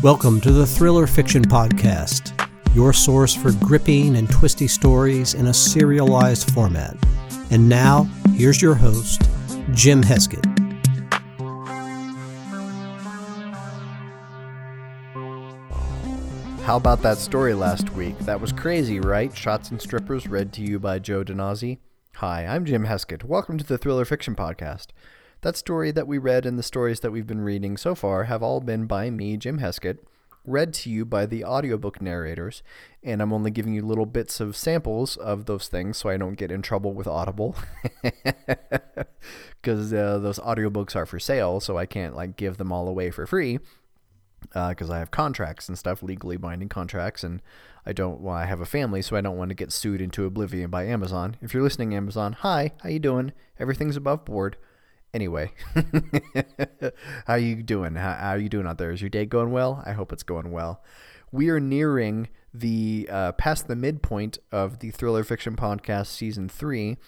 Welcome to the Thriller Fiction Podcast, your source for gripping and twisty stories in a serialized format. And now, here's your host, Jim Heskett. How about that story last week? That was crazy, right? Shots and Strippers, read to you by Joe Donazzi. Hi, I'm Jim Heskett. Welcome to the Thriller Fiction Podcast. That story that we read and the stories that we've been reading so far have all been by me, Jim Heskett, read to you by the audiobook narrators, and I'm only giving you little bits of samples of those things so I don't get in trouble with Audible. Because uh, those audiobooks are for sale, so I can't like give them all away for free because uh, I have contracts and stuff, legally binding contracts, and I don't. Well, I have a family, so I don't want to get sued into oblivion by Amazon. If you're listening, Amazon, hi, how you doing? Everything's above board. Anyway, how you doing? How, how are you doing out there? Is your day going well? I hope it's going well. We are nearing the uh, past the midpoint of the thriller fiction podcast season three.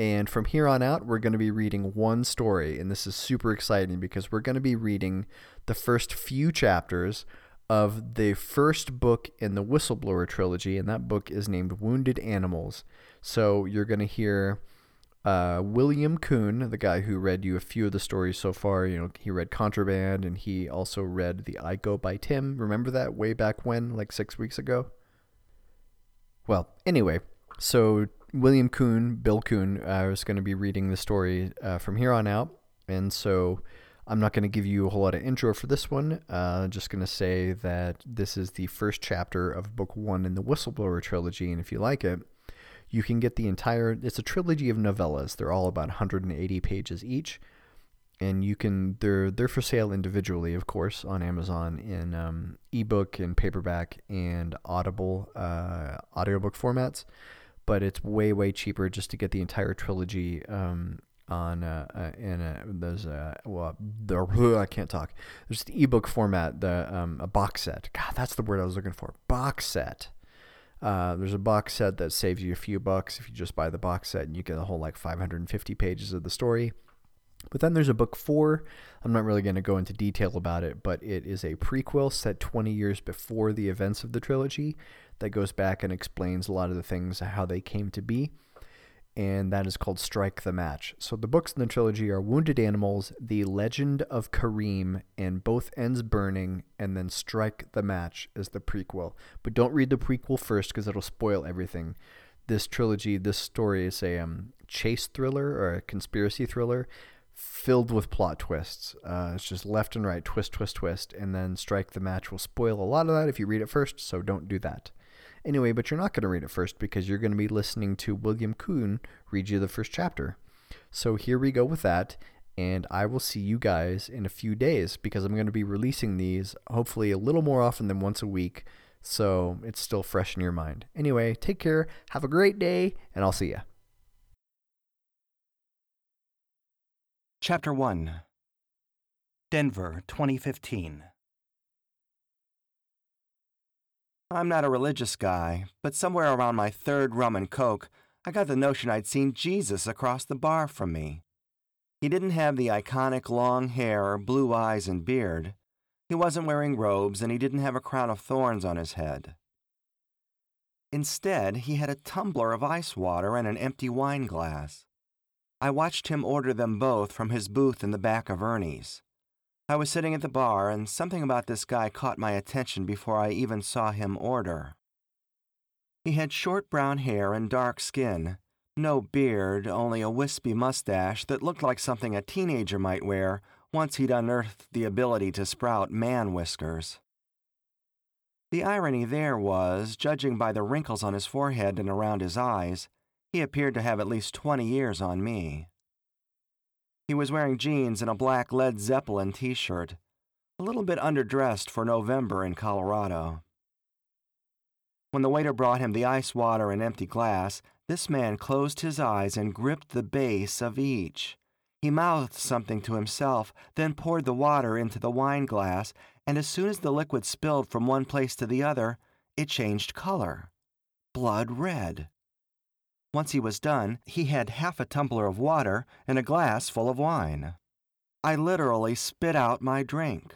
And from here on out, we're going to be reading one story. And this is super exciting because we're going to be reading the first few chapters of the first book in the Whistleblower trilogy. And that book is named Wounded Animals. So you're going to hear uh, William Kuhn, the guy who read you a few of the stories so far. You know, he read Contraband and he also read The I Go by Tim. Remember that way back when, like six weeks ago? Well, anyway, so William Kuhn, Bill Kuhn, uh, is going to be reading the story uh, from here on out. And so I'm not going to give you a whole lot of intro for this one. Uh, just going to say that this is the first chapter of book one in the Whistleblower trilogy. And if you like it, you can get the entire, it's a trilogy of novellas. They're all about 180 pages each. And you can, they're, they're for sale individually, of course, on Amazon in um, ebook and paperback and audible uh, audiobook formats but it's way way cheaper just to get the entire trilogy um, on uh, uh, in a, there's a well the I can't talk. There's the ebook format, the um, a box set. God, that's the word I was looking for. Box set. Uh, there's a box set that saves you a few bucks if you just buy the box set, and you get a whole like 550 pages of the story. But then there's a book four. I'm not really going to go into detail about it, but it is a prequel set 20 years before the events of the trilogy that goes back and explains a lot of the things, how they came to be. And that is called Strike the Match. So the books in the trilogy are Wounded Animals, The Legend of Karim, and Both Ends Burning, and then Strike the Match is the prequel. But don't read the prequel first because it'll spoil everything. This trilogy, this story is a um, chase thriller or a conspiracy thriller filled with plot twists. Uh, it's just left and right, twist, twist, twist, and then Strike the Match will spoil a lot of that if you read it first, so don't do that. Anyway, but you're not going to read it first because you're going to be listening to William Kuhn read you the first chapter. So here we go with that, and I will see you guys in a few days because I'm going to be releasing these hopefully a little more often than once a week, so it's still fresh in your mind. Anyway, take care, have a great day, and I'll see ya. Chapter 1 Denver, 2015 I'm not a religious guy, but somewhere around my third rum and coke, I got the notion I'd seen Jesus across the bar from me. He didn't have the iconic long hair blue eyes and beard. He wasn't wearing robes, and he didn't have a crown of thorns on his head. Instead, he had a tumbler of ice water and an empty wine glass. I watched him order them both from his booth in the back of Ernie's. I was sitting at the bar, and something about this guy caught my attention before I even saw him order. He had short brown hair and dark skin, no beard, only a wispy mustache that looked like something a teenager might wear once he'd unearthed the ability to sprout man whiskers. The irony there was, judging by the wrinkles on his forehead and around his eyes, he appeared to have at least twenty years on me. He was wearing jeans and a black Led Zeppelin t shirt, a little bit underdressed for November in Colorado. When the waiter brought him the ice water and empty glass, this man closed his eyes and gripped the base of each. He mouthed something to himself, then poured the water into the wine glass, and as soon as the liquid spilled from one place to the other, it changed color blood red. Once he was done, he had half a tumbler of water and a glass full of wine. I literally spit out my drink.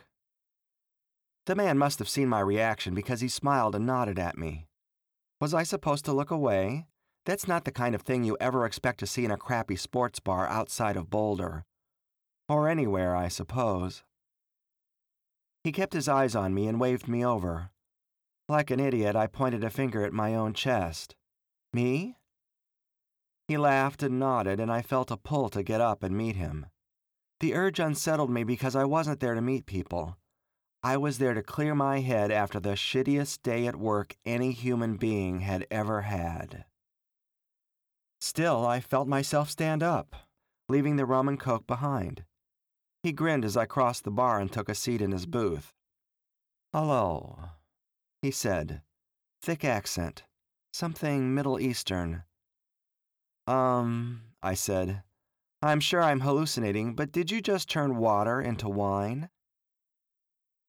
The man must have seen my reaction because he smiled and nodded at me. Was I supposed to look away? That's not the kind of thing you ever expect to see in a crappy sports bar outside of Boulder. Or anywhere, I suppose. He kept his eyes on me and waved me over. Like an idiot, I pointed a finger at my own chest. Me? He laughed and nodded, and I felt a pull to get up and meet him. The urge unsettled me because I wasn't there to meet people. I was there to clear my head after the shittiest day at work any human being had ever had. Still, I felt myself stand up, leaving the rum and coke behind. He grinned as I crossed the bar and took a seat in his booth. Hello, he said, thick accent, something Middle Eastern. Um, I said, I'm sure I'm hallucinating, but did you just turn water into wine?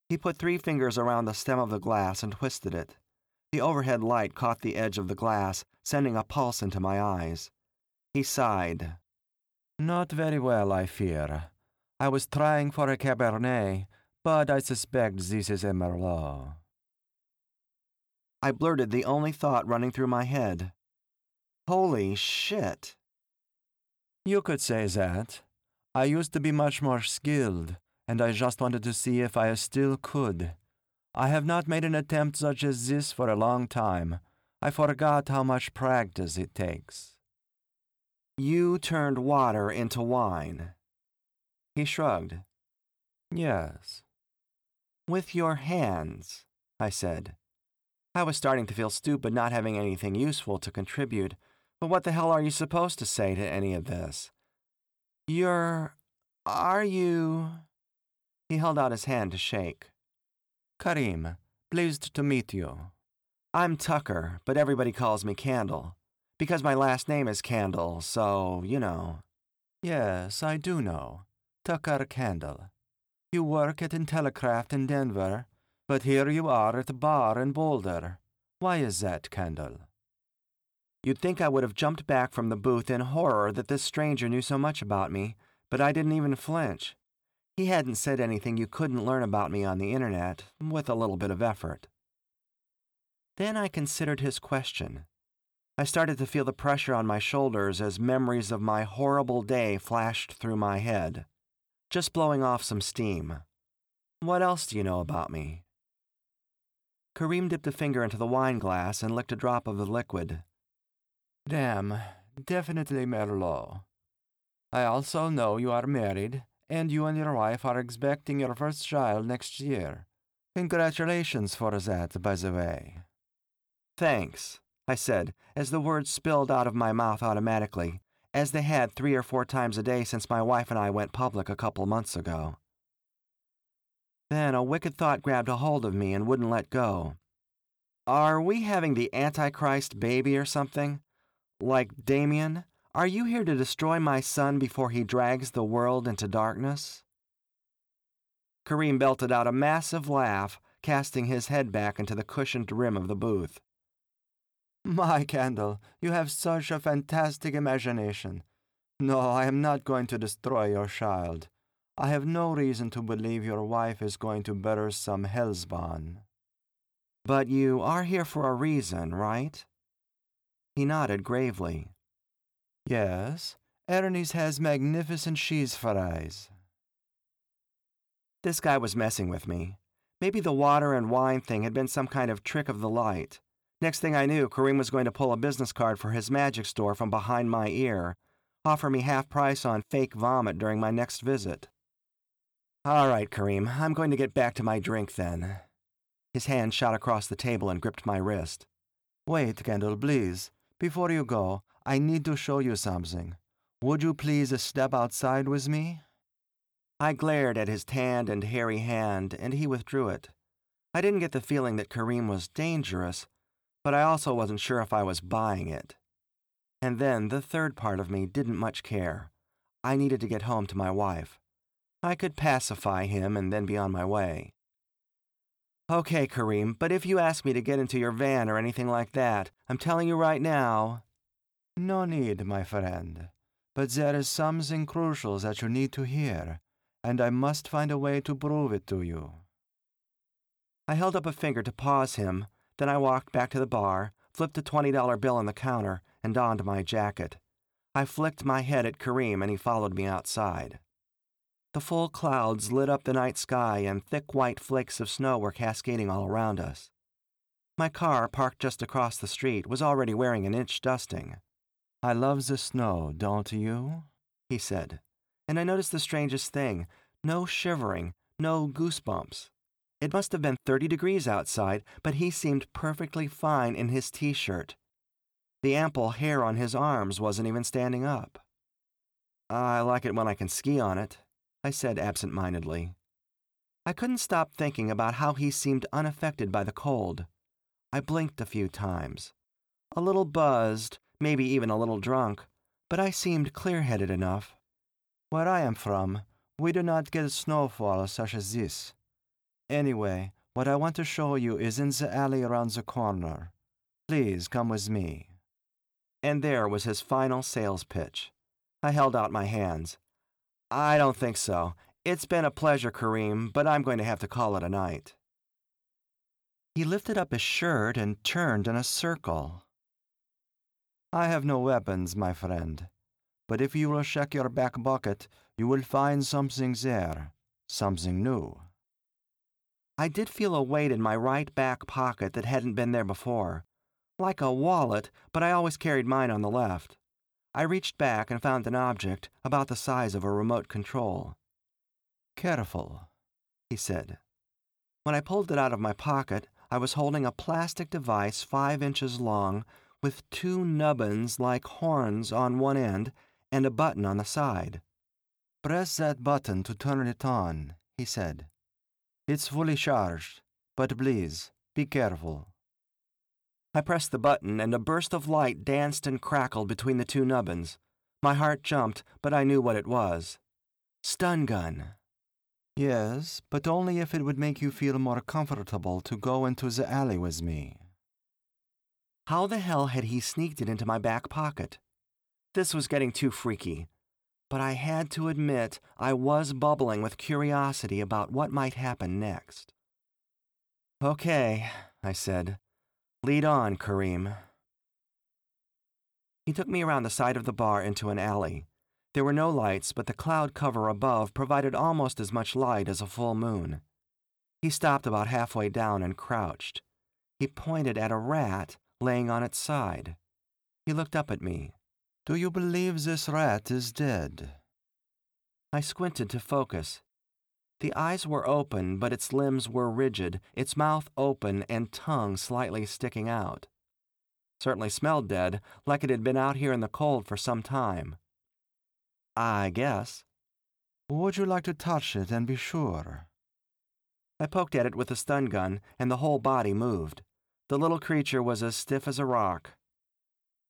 He put three fingers around the stem of the glass and twisted it. The overhead light caught the edge of the glass, sending a pulse into my eyes. He sighed. Not very well, I fear. I was trying for a Cabernet, but I suspect this is a Merlot. I blurted the only thought running through my head. Holy shit. You could say that. I used to be much more skilled, and I just wanted to see if I still could. I have not made an attempt such as this for a long time. I forgot how much practice it takes. You turned water into wine. He shrugged. Yes. With your hands, I said. I was starting to feel stupid not having anything useful to contribute, but what the hell are you supposed to say to any of this? You're. Are you. He held out his hand to shake. Karim, pleased to meet you. I'm Tucker, but everybody calls me Candle. Because my last name is Candle, so, you know. Yes, I do know. Tucker Candle. You work at Intellicraft in Denver, but here you are at a bar in Boulder. Why is that, Candle? You'd think I would have jumped back from the booth in horror that this stranger knew so much about me, but I didn't even flinch. He hadn't said anything you couldn't learn about me on the internet, with a little bit of effort. Then I considered his question. I started to feel the pressure on my shoulders as memories of my horrible day flashed through my head. Just blowing off some steam. What else do you know about me? Karim dipped a finger into the wine glass and licked a drop of the liquid. Damn, definitely Merlot. I also know you are married, and you and your wife are expecting your first child next year. Congratulations for that, by the way. Thanks, I said, as the words spilled out of my mouth automatically, as they had three or four times a day since my wife and I went public a couple months ago. Then a wicked thought grabbed a hold of me and wouldn't let go. Are we having the Antichrist baby or something? Like Damien, are you here to destroy my son before he drags the world into darkness? Karim belted out a massive laugh, casting his head back into the cushioned rim of the booth. My Candle, you have such a fantastic imagination. No, I am not going to destroy your child. I have no reason to believe your wife is going to better some hellspawn. But you are here for a reason, right? He nodded gravely. Yes, Ernie's has magnificent cheese fries. This guy was messing with me. Maybe the water and wine thing had been some kind of trick of the light. Next thing I knew, Karim was going to pull a business card for his magic store from behind my ear, offer me half price on fake vomit during my next visit. All right, Karim, I'm going to get back to my drink then. His hand shot across the table and gripped my wrist. Wait, Candle, please. Before you go, I need to show you something. Would you please step outside with me? I glared at his tanned and hairy hand, and he withdrew it. I didn't get the feeling that Karim was dangerous, but I also wasn't sure if I was buying it. And then the third part of me didn't much care. I needed to get home to my wife. I could pacify him and then be on my way. Okay, Karim, but if you ask me to get into your van or anything like that, I'm telling you right now. No need, my friend. But there is something crucial that you need to hear, and I must find a way to prove it to you. I held up a finger to pause him, then I walked back to the bar, flipped a $20 bill on the counter, and donned my jacket. I flicked my head at Karim and he followed me outside. The full clouds lit up the night sky and thick white flakes of snow were cascading all around us. My car, parked just across the street, was already wearing an inch dusting. I love the snow, don't you? he said. And I noticed the strangest thing no shivering, no goosebumps. It must have been 30 degrees outside, but he seemed perfectly fine in his t shirt. The ample hair on his arms wasn't even standing up. I like it when I can ski on it, I said absent mindedly. I couldn't stop thinking about how he seemed unaffected by the cold. I blinked a few times. A little buzzed, maybe even a little drunk, but I seemed clear headed enough. Where I am from, we do not get snowfall such as this. Anyway, what I want to show you is in the alley around the corner. Please come with me. And there was his final sales pitch. I held out my hands. I don't think so. It's been a pleasure, Karim, but I'm going to have to call it a night. He lifted up his shirt and turned in a circle. I have no weapons, my friend, but if you will check your back pocket, you will find something there, something new. I did feel a weight in my right back pocket that hadn't been there before. Like a wallet, but I always carried mine on the left. I reached back and found an object about the size of a remote control. Careful, he said. When I pulled it out of my pocket, I was holding a plastic device five inches long with two nubbins like horns on one end and a button on the side. Press that button to turn it on, he said. It's fully charged, but please, be careful. I pressed the button, and a burst of light danced and crackled between the two nubbins. My heart jumped, but I knew what it was. Stun gun. Yes, but only if it would make you feel more comfortable to go into the alley with me. How the hell had he sneaked it into my back pocket? This was getting too freaky, but I had to admit I was bubbling with curiosity about what might happen next. Okay, I said. Lead on, Karim. He took me around the side of the bar into an alley. There were no lights, but the cloud cover above provided almost as much light as a full moon. He stopped about halfway down and crouched. He pointed at a rat laying on its side. He looked up at me. Do you believe this rat is dead? I squinted to focus. The eyes were open, but its limbs were rigid, its mouth open and tongue slightly sticking out. Certainly smelled dead, like it had been out here in the cold for some time. I guess. Would you like to touch it and be sure? I poked at it with the stun gun, and the whole body moved. The little creature was as stiff as a rock.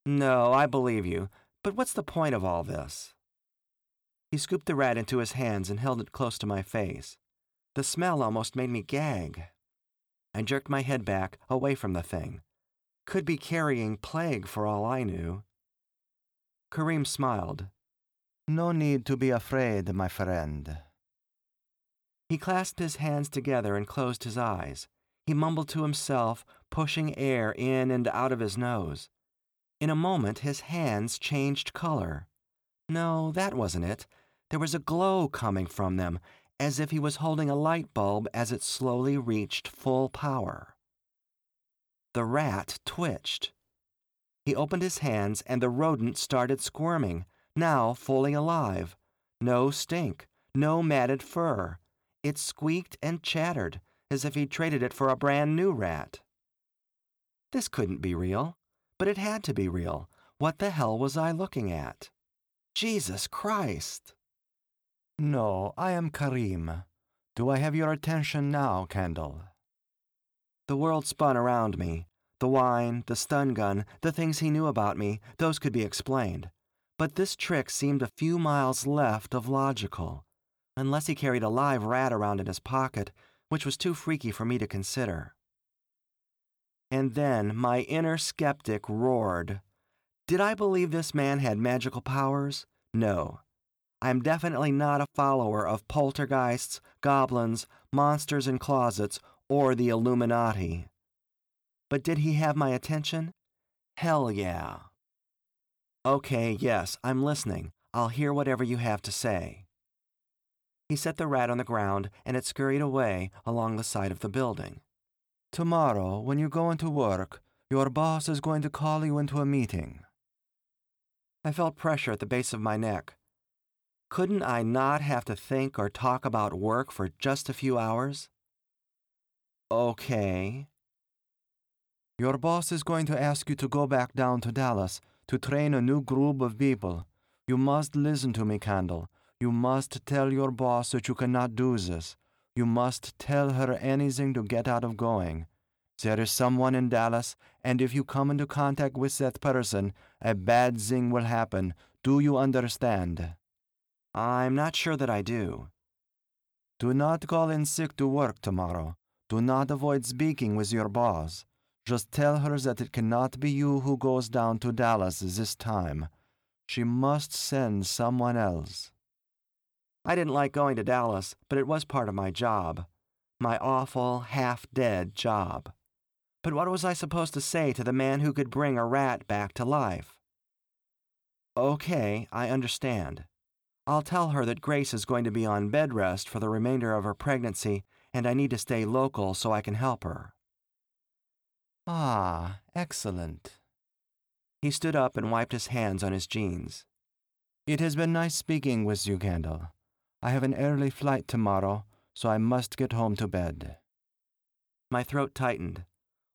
No, I believe you, but what's the point of all this? He scooped the rat into his hands and held it close to my face. The smell almost made me gag. I jerked my head back, away from the thing. Could be carrying plague for all I knew. Karim smiled. No need to be afraid, my friend. He clasped his hands together and closed his eyes. He mumbled to himself, pushing air in and out of his nose. In a moment, his hands changed color. No, that wasn't it. There was a glow coming from them, as if he was holding a light bulb as it slowly reached full power. The rat twitched. He opened his hands, and the rodent started squirming, now fully alive. No stink, no matted fur. It squeaked and chattered, as if he'd traded it for a brand new rat. This couldn't be real, but it had to be real. What the hell was I looking at? Jesus Christ! No, I am Karim. Do I have your attention now, Candle? The world spun around me. The wine, the stun gun, the things he knew about me, those could be explained. But this trick seemed a few miles left of logical, unless he carried a live rat around in his pocket, which was too freaky for me to consider. And then my inner skeptic roared. Did I believe this man had magical powers? No. I am definitely not a follower of poltergeists, goblins, monsters in closets, or the Illuminati. But did he have my attention? Hell yeah. Okay, yes, I'm listening. I'll hear whatever you have to say. He set the rat on the ground, and it scurried away along the side of the building. Tomorrow, when you go into work, your boss is going to call you into a meeting. I felt pressure at the base of my neck. Couldn't I not have to think or talk about work for just a few hours? Okay. Your boss is going to ask you to go back down to Dallas to train a new group of people. You must listen to me, Candle. You must tell your boss that you cannot do this. You must tell her anything to get out of going. There is someone in Dallas, and if you come into contact with that person, a bad thing will happen. Do you understand? I'm not sure that I do. Do not call in sick to work tomorrow. Do not avoid speaking with your boss. Just tell her that it cannot be you who goes down to Dallas this time. She must send someone else. I didn't like going to Dallas, but it was part of my job. My awful, half dead job. But what was I supposed to say to the man who could bring a rat back to life? Okay, I understand. I'll tell her that Grace is going to be on bed rest for the remainder of her pregnancy and I need to stay local so I can help her. Ah, excellent. He stood up and wiped his hands on his jeans. It has been nice speaking with you, Candle. I have an early flight tomorrow, so I must get home to bed. My throat tightened.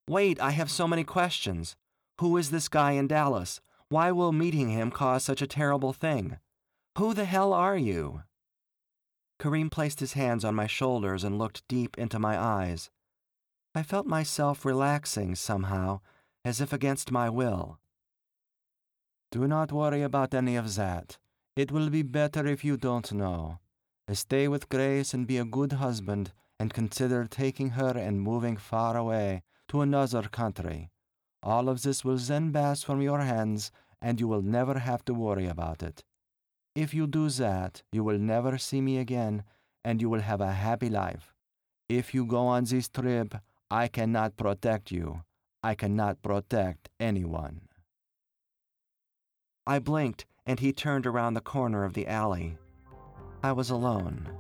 Wait, I have so many questions. Who is this guy in Dallas? Why will meeting him cause such a terrible thing? Who the hell are you? Karim placed his hands on my shoulders and looked deep into my eyes. I felt myself relaxing somehow, as if against my will. Do not worry about any of that. It will be better if you don't know. Stay with Grace and be a good husband, and consider taking her and moving far away to another country. All of this will then pass from your hands, and you will never have to worry about it. If you do that, you will never see me again, and you will have a happy life. If you go on this trip, I cannot protect you. I cannot protect anyone. I blinked, and he turned around the corner of the alley. I was alone.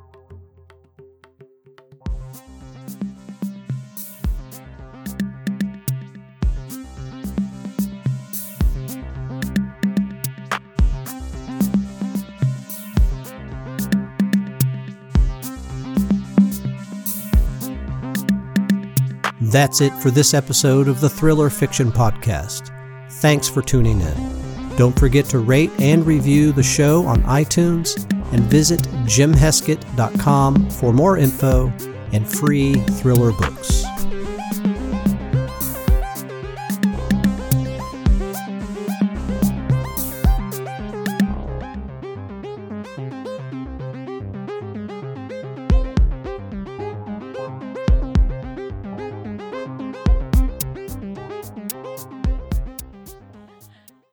That's it for this episode of the Thriller Fiction Podcast. Thanks for tuning in. Don't forget to rate and review the show on iTunes and visit jimheskett.com for more info and free thriller books.